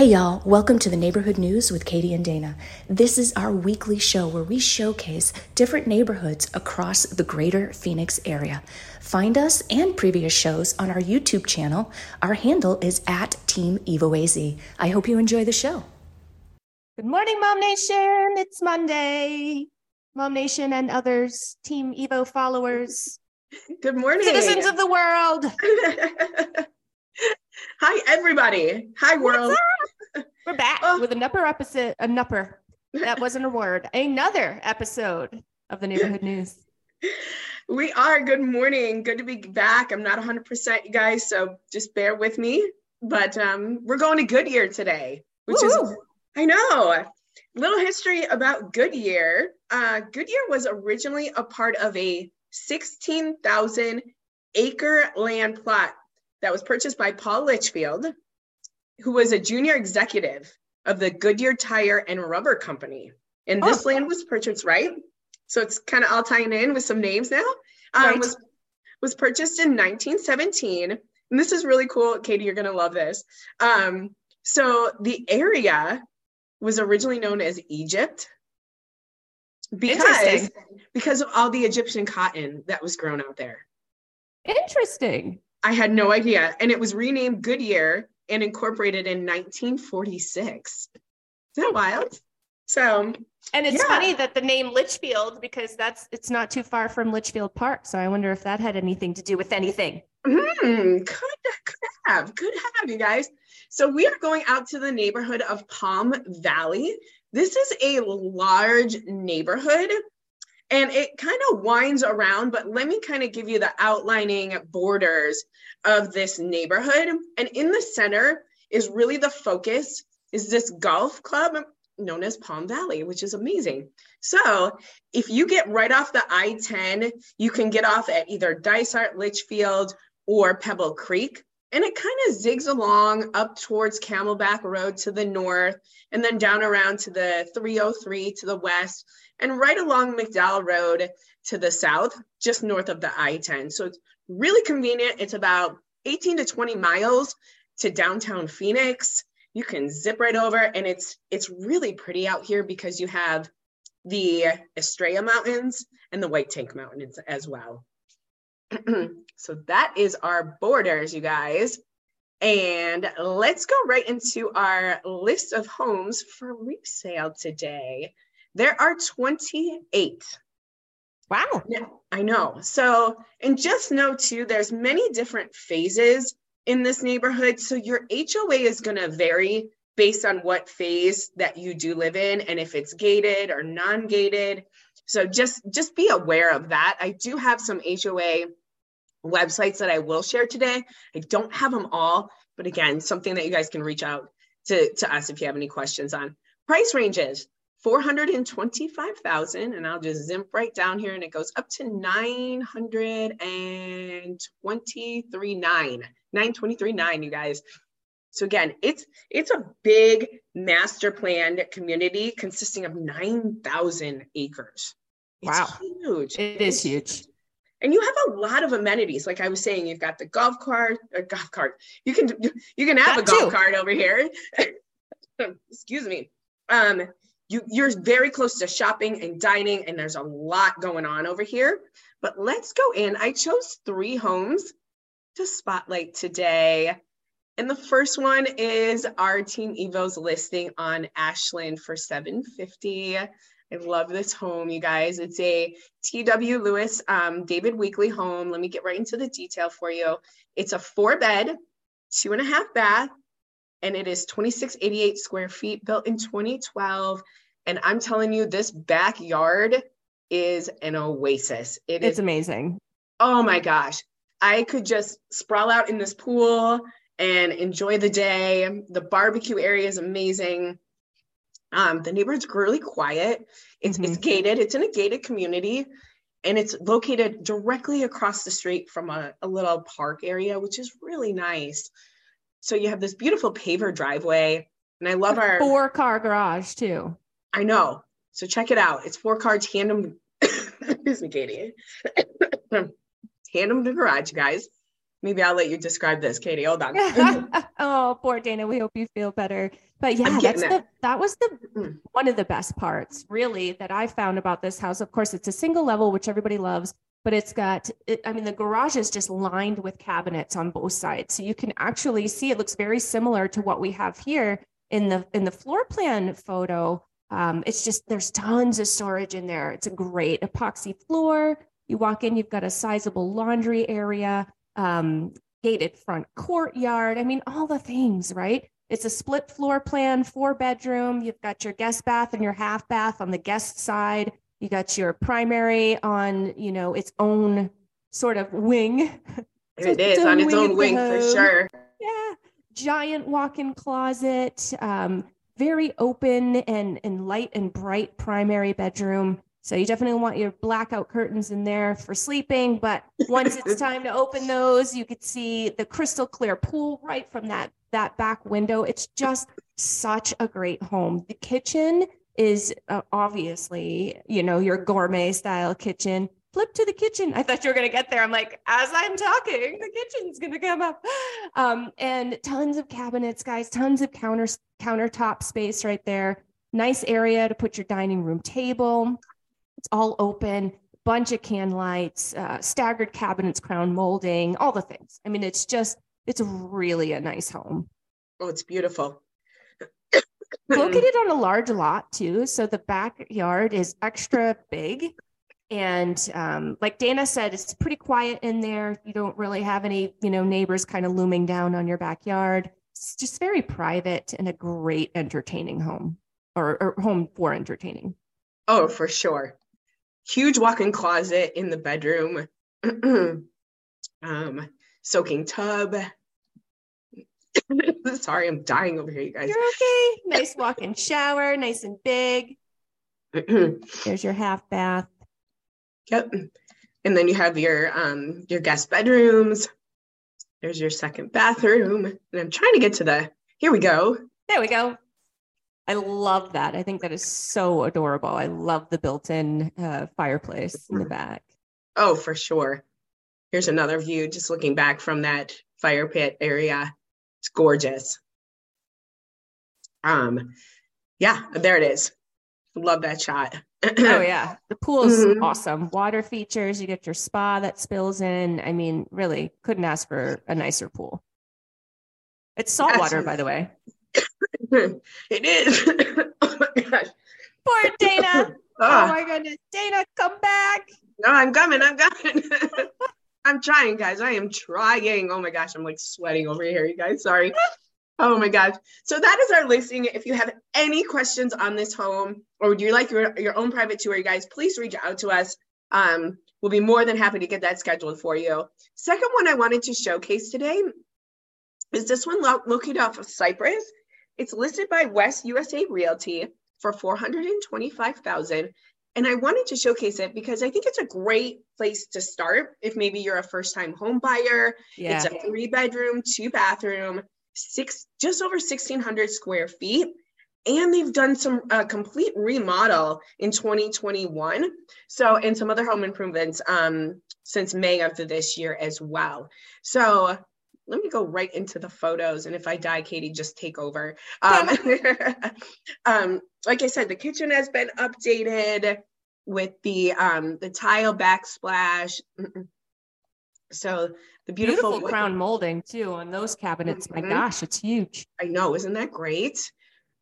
Hey y'all, welcome to the Neighborhood News with Katie and Dana. This is our weekly show where we showcase different neighborhoods across the greater Phoenix area. Find us and previous shows on our YouTube channel. Our handle is at Team EvoAZ. I hope you enjoy the show. Good morning, Mom Nation. It's Monday. Mom Nation and others, Team Evo followers, Good morning. citizens of the world. Hi, everybody. Hi, world. We're back Oh. with another episode. A nupper. That wasn't a word. Another episode of the Neighborhood News. We are. Good morning. Good to be back. I'm not 100%, you guys, so just bear with me. But um, we're going to Goodyear today, which is, Woo-hoo. I know. Little history about Goodyear. Uh, Goodyear was originally a part of a 16,000 acre land plot that was purchased by Paul Litchfield, who was a junior executive of the Goodyear Tire and Rubber Company. And this Oh. land was purchased, right? So it's kind of all tying in with some names now. Um, Right. was was purchased in 1917, and this is really cool, Katie. You're gonna love this. Um, so the area was originally known as Egypt because because of all the Egyptian cotton that was grown out there. Interesting. I had no idea, and it was renamed Goodyear and incorporated in 1946. Is that wild? So And it's Yeah. funny that the name Litchfield, because that's it's not too far from Litchfield Park. So I wonder if that had anything to do with anything. Hmm, could could have, could have, you guys. So we are going out to the neighborhood of Palm Valley. This is a large neighborhood and it kind of winds around, but let me kind of give you the outlining borders of this neighborhood. And in the center is really the focus is this golf club known as Palm Valley, which is amazing. So if you get right off the I-10, you can get off at either Dysart, Litchfield, or Pebble Creek. And it kind of zigs along up towards Camelback Road to the north, and then down around to the 303 to the west, and right along McDowell Road to the south, just north of the I 10. So it's really convenient. It's about 18 to 20 miles to downtown Phoenix. You can zip right over, and it's it's really pretty out here because you have the Estrella Mountains and the White Tank Mountains as well. so that is our borders, you guys. And let's go right into our list of homes for resale today. There are 28. Wow. Yeah, I know. So, and just know too, there's many different phases in this neighborhood. So your HOA is going to vary based on what phase that you do live in and if it's gated or non-gated. So just just be aware of that. I do have some HOA websites that I will share today. I don't have them all, but again, something that you guys can reach out to, to us if you have any questions on. Price ranges 425,000 and I'll just zip right down here and it goes up to 923 9 923 9 you guys. So again, it's it's a big master planned community consisting of 9,000 acres. It's Wow. huge. It is huge. and you have a lot of amenities like i was saying you've got the golf cart or golf cart you can you can have That a golf too. cart over here excuse me um you you're very close to shopping and dining and there's a lot going on over here but let's go in i chose three homes to spotlight today and the first one is our team evo's listing on ashland for 750 I love this home, you guys. It's a T.W. Lewis um, David Weekley home. Let me get right into the detail for you. It's a four bed, two and a half bath, and it is 2688 square feet, built in 2012. And I'm telling you, this backyard is an oasis. It It's is, amazing. oh my gosh. I could just sprawl out in this pool and enjoy the day. The barbecue area is amazing. Um, the neighborhood's really quiet. It's, it's gated. It's in a gated community, and it's located directly across the street from a, a little park area, which is really nice. So you have this beautiful paver driveway, and I love our. Four car garage too. I know. So check it out. It's four car tandem. Excuse me, Katie. tandem to garage, guys. maybe I'll let you describe this, Katie. Hold on. oh, poor Dana. We hope you feel better. But yeah, that's the, that was the one of the best parts, really, that I found about this house. Of course, it's a single level, which everybody loves, but it's got. It, I mean, the garage is just lined with cabinets on both sides, so you can actually see. It looks very similar to what we have here in the in the floor plan photo. Um, it's just there's tons of storage in there. It's a great epoxy floor. You walk in, you've got a sizable laundry area, um, gated front courtyard. I mean, all the things, right? It's a split floor plan, four bedroom. You've got your guest bath and your half bath on the guest side. You got your primary on, you know, its own sort of wing. There it is on its own wing for sure. Yeah. Giant walk-in closet, um, very open and, and light and bright primary bedroom. So you definitely want your blackout curtains in there for sleeping. But once it's time to open those, you could see the crystal clear pool right from that that back window. It's just such a great home. The kitchen is uh, obviously, you know, your gourmet style kitchen. Flip to the kitchen. I thought you were going to get there. I'm like, as I'm talking, the kitchen's going to come up. Um, and tons of cabinets, guys, tons of counter countertop space right there. Nice area to put your dining room table it's all open, bunch of can lights, uh, staggered cabinets, crown molding, all the things. I mean, it's just, it's really a nice home. Oh, it's beautiful. Located on a large lot too. So the backyard is extra big. And um, like Dana said, it's pretty quiet in there. You don't really have any, you know, neighbors kind of looming down on your backyard. It's just very private and a great entertaining home or, or home for entertaining. Oh, for sure huge walk-in closet in the bedroom, um, soaking tub. Sorry, I'm dying over here, you guys. You're okay. Nice walk-in shower, nice and big. There's your half bath. Yep. And then you have your um your guest bedrooms. There's your second bathroom. And I'm trying to get to the here we go. There we go. I love that. I think that is so adorable. I love the built-in uh, fireplace in the back. Oh, for sure. Here's another view, just looking back from that fire pit area. It's gorgeous. Um, yeah, there it is. Love that shot. Oh yeah, the pool is mm-hmm. awesome. Water features. You get your spa that spills in. I mean, really, couldn't ask for a nicer pool. It's salt water, by the way. it is. oh my gosh. Poor Dana. oh my goodness. Dana, come back. No, I'm coming. I'm coming. I'm trying, guys. I am trying. Oh my gosh, I'm like sweating over here, you guys. Sorry. Oh my gosh. So that is our listing. If you have any questions on this home or would you like your, your own private tour, you guys, please reach out to us. Um, we'll be more than happy to get that scheduled for you. Second one I wanted to showcase today is this one lo- located off of Cypress. It's listed by West USA Realty for 425,000 and I wanted to showcase it because I think it's a great place to start if maybe you're a first time home buyer. Yeah. It's a three bedroom, two bathroom, six just over 1600 square feet and they've done some uh, complete remodel in 2021 so and some other home improvements um, since may of this year as well so let me go right into the photos. And if I die, Katie, just take over. Um, um, like I said, the kitchen has been updated with the um, the tile backsplash. So the beautiful, beautiful crown molding too on those cabinets. Mm-hmm. My gosh, it's huge. I know, isn't that great?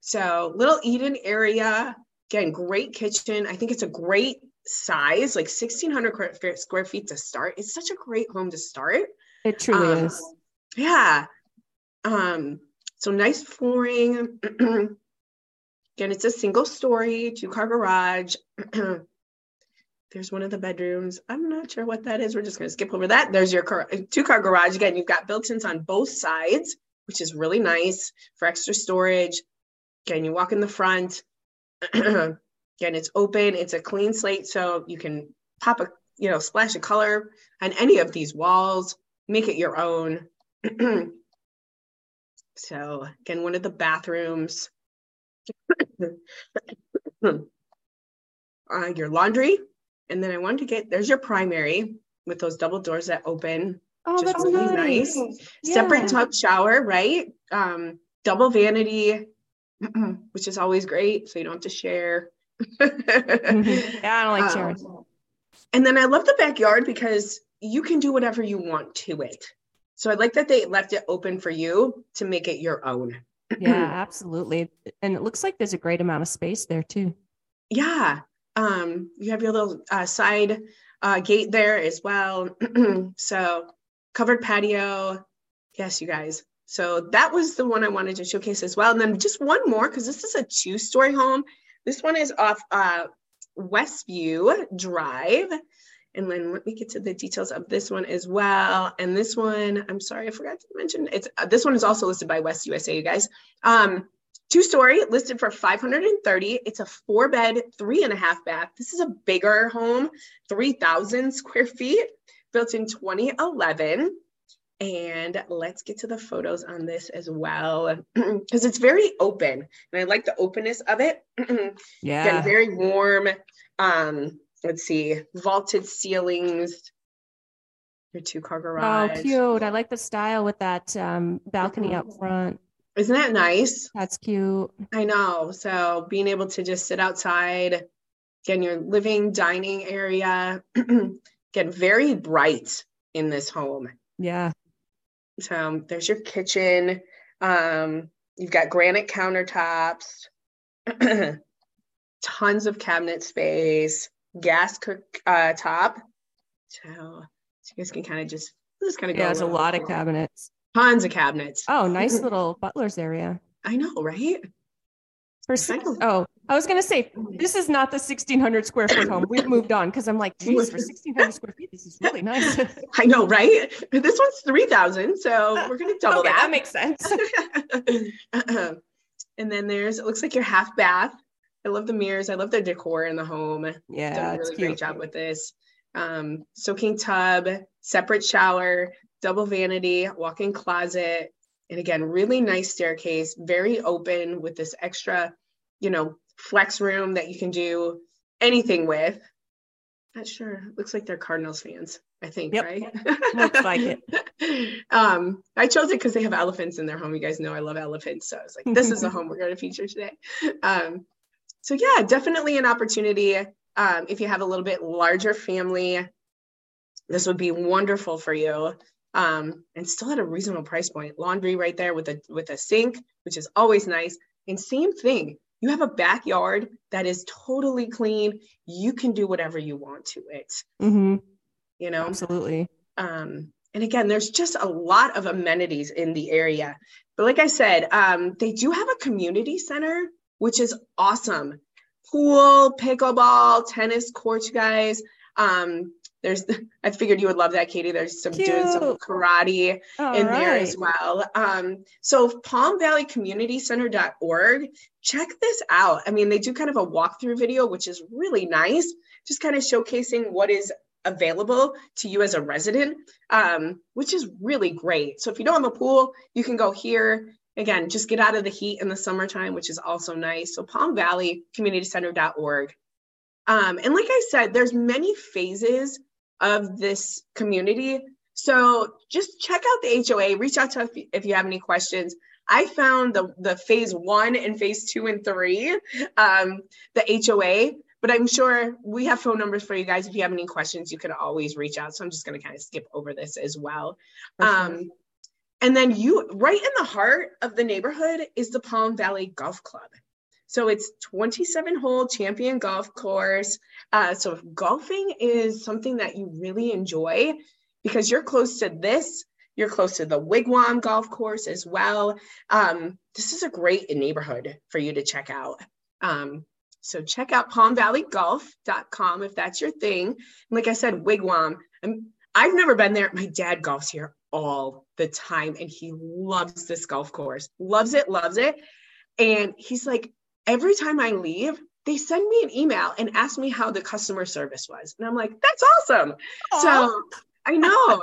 So little Eden area. Again, great kitchen. I think it's a great size, like 1600 square feet to start. It's such a great home to start. It truly um, is yeah. Um, so nice flooring. Again, it's a single story, two car garage. There's one of the bedrooms. I'm not sure what that is. We're just going to skip over that. There's your car, two car garage. Again, you've got built ins on both sides, which is really nice for extra storage. Again, you walk in the front. Again, it's open. It's a clean slate, so you can pop a you know splash of color on any of these walls, make it your own. so again, one of the bathrooms, uh, your laundry, and then I wanted to get there's your primary with those double doors that open. Oh, that's really nice. Separate Yeah. tub shower, right? Um, double vanity, which is always great, so you don't have to share. yeah, I don't like Um, sharing. And then I love the backyard because you can do whatever you want to it. So I like that they left it open for you to make it your own. Yeah, absolutely. And it looks like there's a great amount of space there too. Yeah. Um, you have your little uh, side uh, gate there as well. so covered patio. Yes, you guys. So that was the one I wanted to showcase as well. And then just one more, because this is a two-story home. This one is off uh, Westview Drive. And then let me get to the details of this one as well. And this one, I'm sorry, I forgot to mention. It's uh, this one is also listed by West USA, you guys. Um, two story listed for 530. It's a four bed, three and a half bath. This is a bigger home, 3,000 square feet, built in 2011. And let's get to the photos on this as well, because it's very open, and I like the openness of it. Again, Yeah. very warm. Um, let's see, vaulted ceilings. Your two car garage. Oh, cute. I like the style with that um, balcony up front. Isn't that nice? That's cute. I know. So being able to just sit outside, again, your living, dining area, get very bright in this home. Yeah. So there's your kitchen. Um, you've got granite countertops, tons of cabinet space, gas cook uh, top. So, so you guys can kind of just just kind of Yeah, go there's a lot of cabinets. Tons of cabinets. Oh, nice little butler's area. I know, right? For six, oh, I was gonna say this is not the 1600 square foot home. We've moved on because I'm like, geez, for 1600 square feet, this is really nice. I know, right? This one's three thousand, so we're gonna double okay, that. that makes sense. and then there's it looks like your half bath. I love the mirrors. I love the decor in the home. Done Yeah, a it's really great job with this. Um, soaking tub, separate shower, double vanity, walk-in closet, and again, really nice staircase, very open with this extra, you know, flex room that you can do anything with. Not sure. Looks like they're Cardinals fans. I think, Yep. right? Looks like it. um, I chose it because they have elephants in their home. You guys know I love elephants, so I was like, this is a home we're going to feature today. Um, so yeah, definitely an opportunity. Um, if you have a little bit larger family, this would be wonderful for you. Um, and still at a reasonable price point. Laundry right there with a with a sink, which is always nice. And same thing, you have a backyard that is totally clean. You can do whatever you want to it. hmm You know, Absolutely. um, and again, there's just a lot of amenities in the area. But like I said, um, they do have a community center, which is awesome. Pool, pickleball, tennis courts, you guys. Um, there's, I figured you would love that, Katie. There's some doing some karate All in there as well. Um, so Palm Valley Community Center.org, check this out. I mean, they do kind of a walkthrough video, which is really nice, just kind of showcasing what is available to you as a resident, um, which is really great. So if you don't have a pool, you can go here. Again, just get out of the heat in the summertime, which is also nice. So Palm Valley Community Center.org. Um, and like I said, there's many phases of this community. So just check out the HOA, reach out to us if, you have any questions. I found the, the phase one and phase two and three, um, the HOA, but I'm sure we have phone numbers for you guys. If you have any questions, you can always reach out. So I'm just going to kind of skip over this as well. Um, and then you, right in the heart of the neighborhood, is the Palm Valley Golf Club. So it's 27 hole champion golf course. Uh, so if golfing is something that you really enjoy, because you're close to this, you're close to the Wigwam golf course as well. Um, this is a great neighborhood for you to check out. Um, so check out palmvalleygolf.com if that's your thing. And like I said, Wigwam. I'm, I've never been there. My dad golfs here all the time and he loves this golf course. Loves it, loves it. And he's like, every time I leave, they send me an email and ask me how the customer service was. And I'm like, that's awesome. So I know.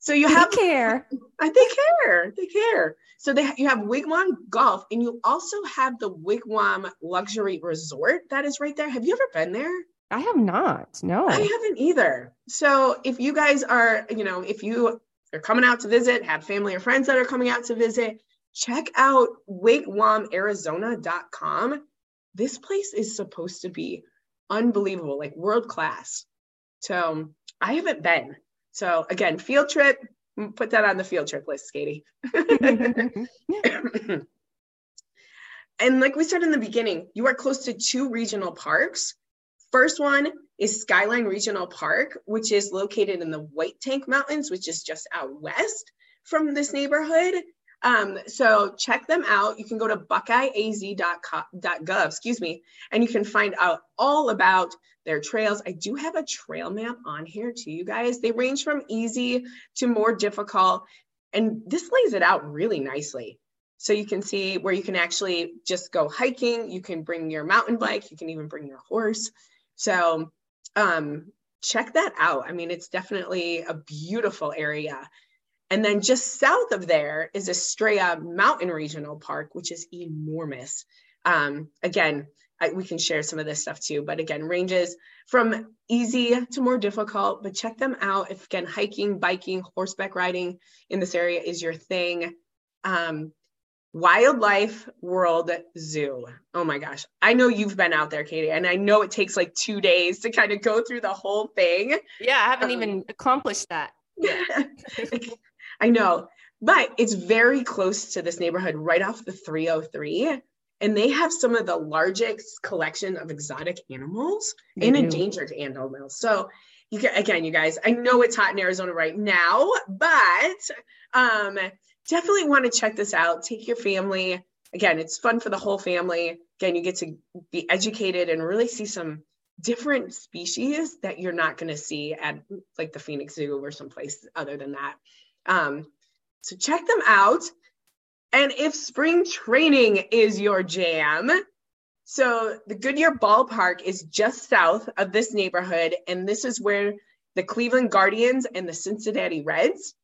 So you They have care. I, they care. They care. So they you have Wigwam Golf, and you also have the Wigwam Luxury Resort that is right there. Have you ever been there? I have not. No. I haven't either. So if you guys are, you know, if you they're coming out to visit, have family or friends that are coming out to visit, check out wigwamarizona.com. This place is supposed to be unbelievable, like world class. So I haven't been. So again, field trip, put that on the field trip list, Katie. and like we said in the beginning, you are close to two regional parks. First one is Skyline Regional Park, which is located in the White Tank Mountains, which is just out west from this neighborhood. Um, so check them out. You can go to buckeyeaz.gov, excuse me, and you can find out all about their trails. I do have a trail map on here too, you guys. They range from easy to more difficult, and this lays it out really nicely. So you can see where you can actually just go hiking. You can bring your mountain bike. You can even bring your horse. So um, check that out. I mean, it's definitely a beautiful area. And then just south of there is Estrella Mountain Regional Park, which is enormous. Um, again, I, we can share some of this stuff too, but again, ranges from easy to more difficult, but check them out. If again, hiking, biking, horseback riding in this area is your thing. Um, Wildlife World Zoo. Oh my gosh. I know you've been out there, Katie, and I know it takes like two days to kind of go through the whole thing. Yeah, I haven't um, even accomplished that. Yeah. I know, but it's very close to this neighborhood right off the 303. And they have some of the largest collection of exotic animals they and do. endangered animals. So you can, again, you guys, I know it's hot in Arizona right now, but um, definitely want to check this out. Take your family. Again, it's fun for the whole family. Again, you get to be educated and really see some different species that you're not going to see at like the Phoenix Zoo or someplace other than that. Um, so check them out. And if spring training is your jam, so the Goodyear Ballpark is just south of this neighborhood, and this is where the Cleveland Guardians and the Cincinnati Reds,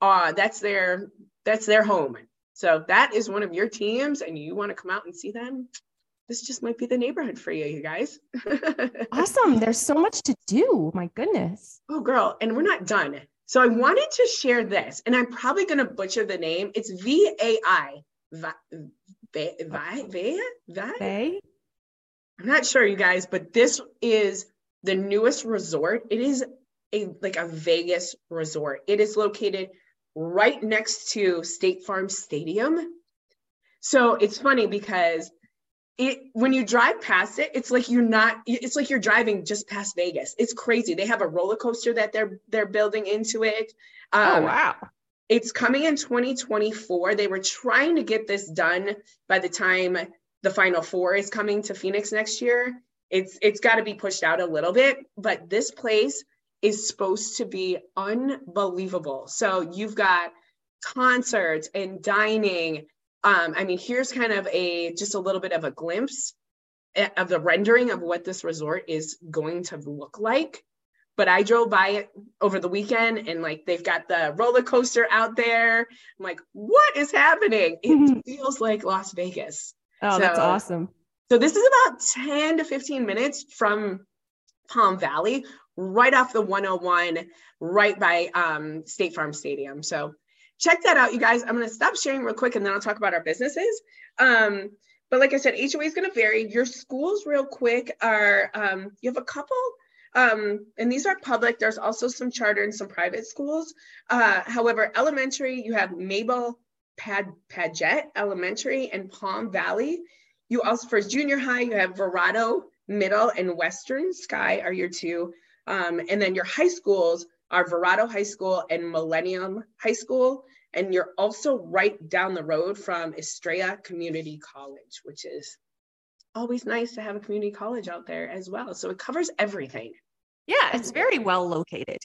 uh, that's their that's their home. So that is one of your teams, and you want to come out and see them. This just might be the neighborhood for you, you guys. awesome. There's so much to do. My goodness. Oh, girl. And we're not done. So I wanted to share this, and I'm probably going to butcher the name. It's V A I. I'm not sure, you guys, but this is the newest resort. It is a like a Vegas resort. It is located right next to State Farm Stadium. So it's funny because it when you drive past it it's like you're not it's like you're driving just past vegas. It's crazy. They have a roller coaster that they're they're building into it. Oh, um, oh wow. it's coming in 2024 they were trying to get this done by the time the final four is coming to phoenix next year. It's it's got to be pushed out a little bit but this place is supposed to be unbelievable. So you've got concerts and dining um, I mean, here's kind of a just a little bit of a glimpse eh, of the rendering of what this resort is going to look like. But I drove by it over the weekend and like they've got the roller coaster out there. I'm like, what is happening? It feels like Las Vegas. Oh, so, that's awesome. So this is about 10 to 15 minutes from Palm Valley, right off the 101, right by um, State Farm Stadium. So check that out, you guys. I'm going to stop sharing real quick and then I'll talk about our businesses. Um, but like I said, HOA is going to vary. Your schools, real quick, are um, you have a couple, um, and these are public. There's also some charter and some private schools. Uh, however, elementary, you have Mabel Pad Padgett Elementary and Palm Valley. You also, for junior high, you have Verrado Middle and Western Sky are your two. Um, and then your high schools are Verrado High School and Millennium High School. And you're also right down the road from Estrella Community College, which is always nice to have a community college out there as well. So it covers everything. Yeah, it's very well located.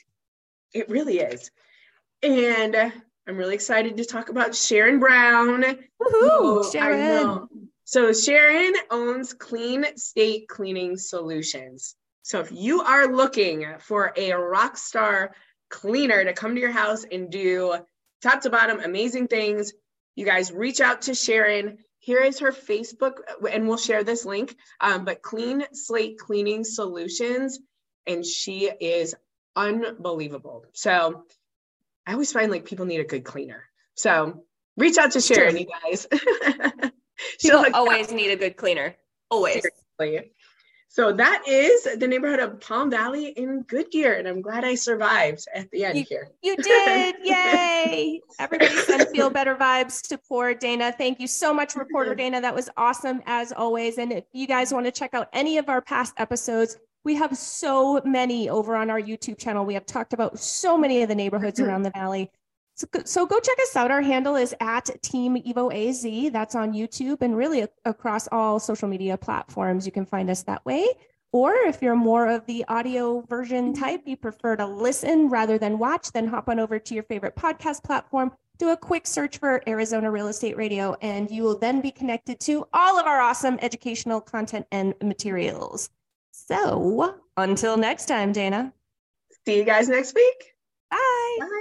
It really is. And I'm really excited to talk about Sharon Brown. Woohoo, Sharon. So Sharon owns Clean Slate Cleaning Solutions. So if you are looking for a rock star cleaner to come to your house and do top to bottom amazing things, you guys reach out to Sharon. Here is her Facebook, and we'll share this link. Um, but Clean Slate Cleaning Solutions, and she is unbelievable. So I always find like people need a good cleaner. So reach out to Sharon, you guys. people always need a good cleaner. Always. Seriously. So that is the neighborhood of Palm Valley in Goodyear. And I'm glad I survived at the end you, here. You did. Yay. Everybody send feel better vibes to poor Dana. Thank you so much, reporter Dana. That was awesome as always. And if you guys want to check out any of our past episodes, we have so many over on our YouTube channel. We have talked about so many of the neighborhoods mm-hmm. around the valley. So, so go check us out. Our handle is at Team Evo AZ. That's on YouTube and really across all social media platforms. You can find us that way. Or if you're more of the audio version mm-hmm. type, you prefer to listen rather than watch, then hop on over to your favorite podcast platform, do a quick search for Arizona Real Estate Radio, and you will then be connected to all of our awesome educational content and materials. So until next time, Dana. See you guys next week. Bye. Bye.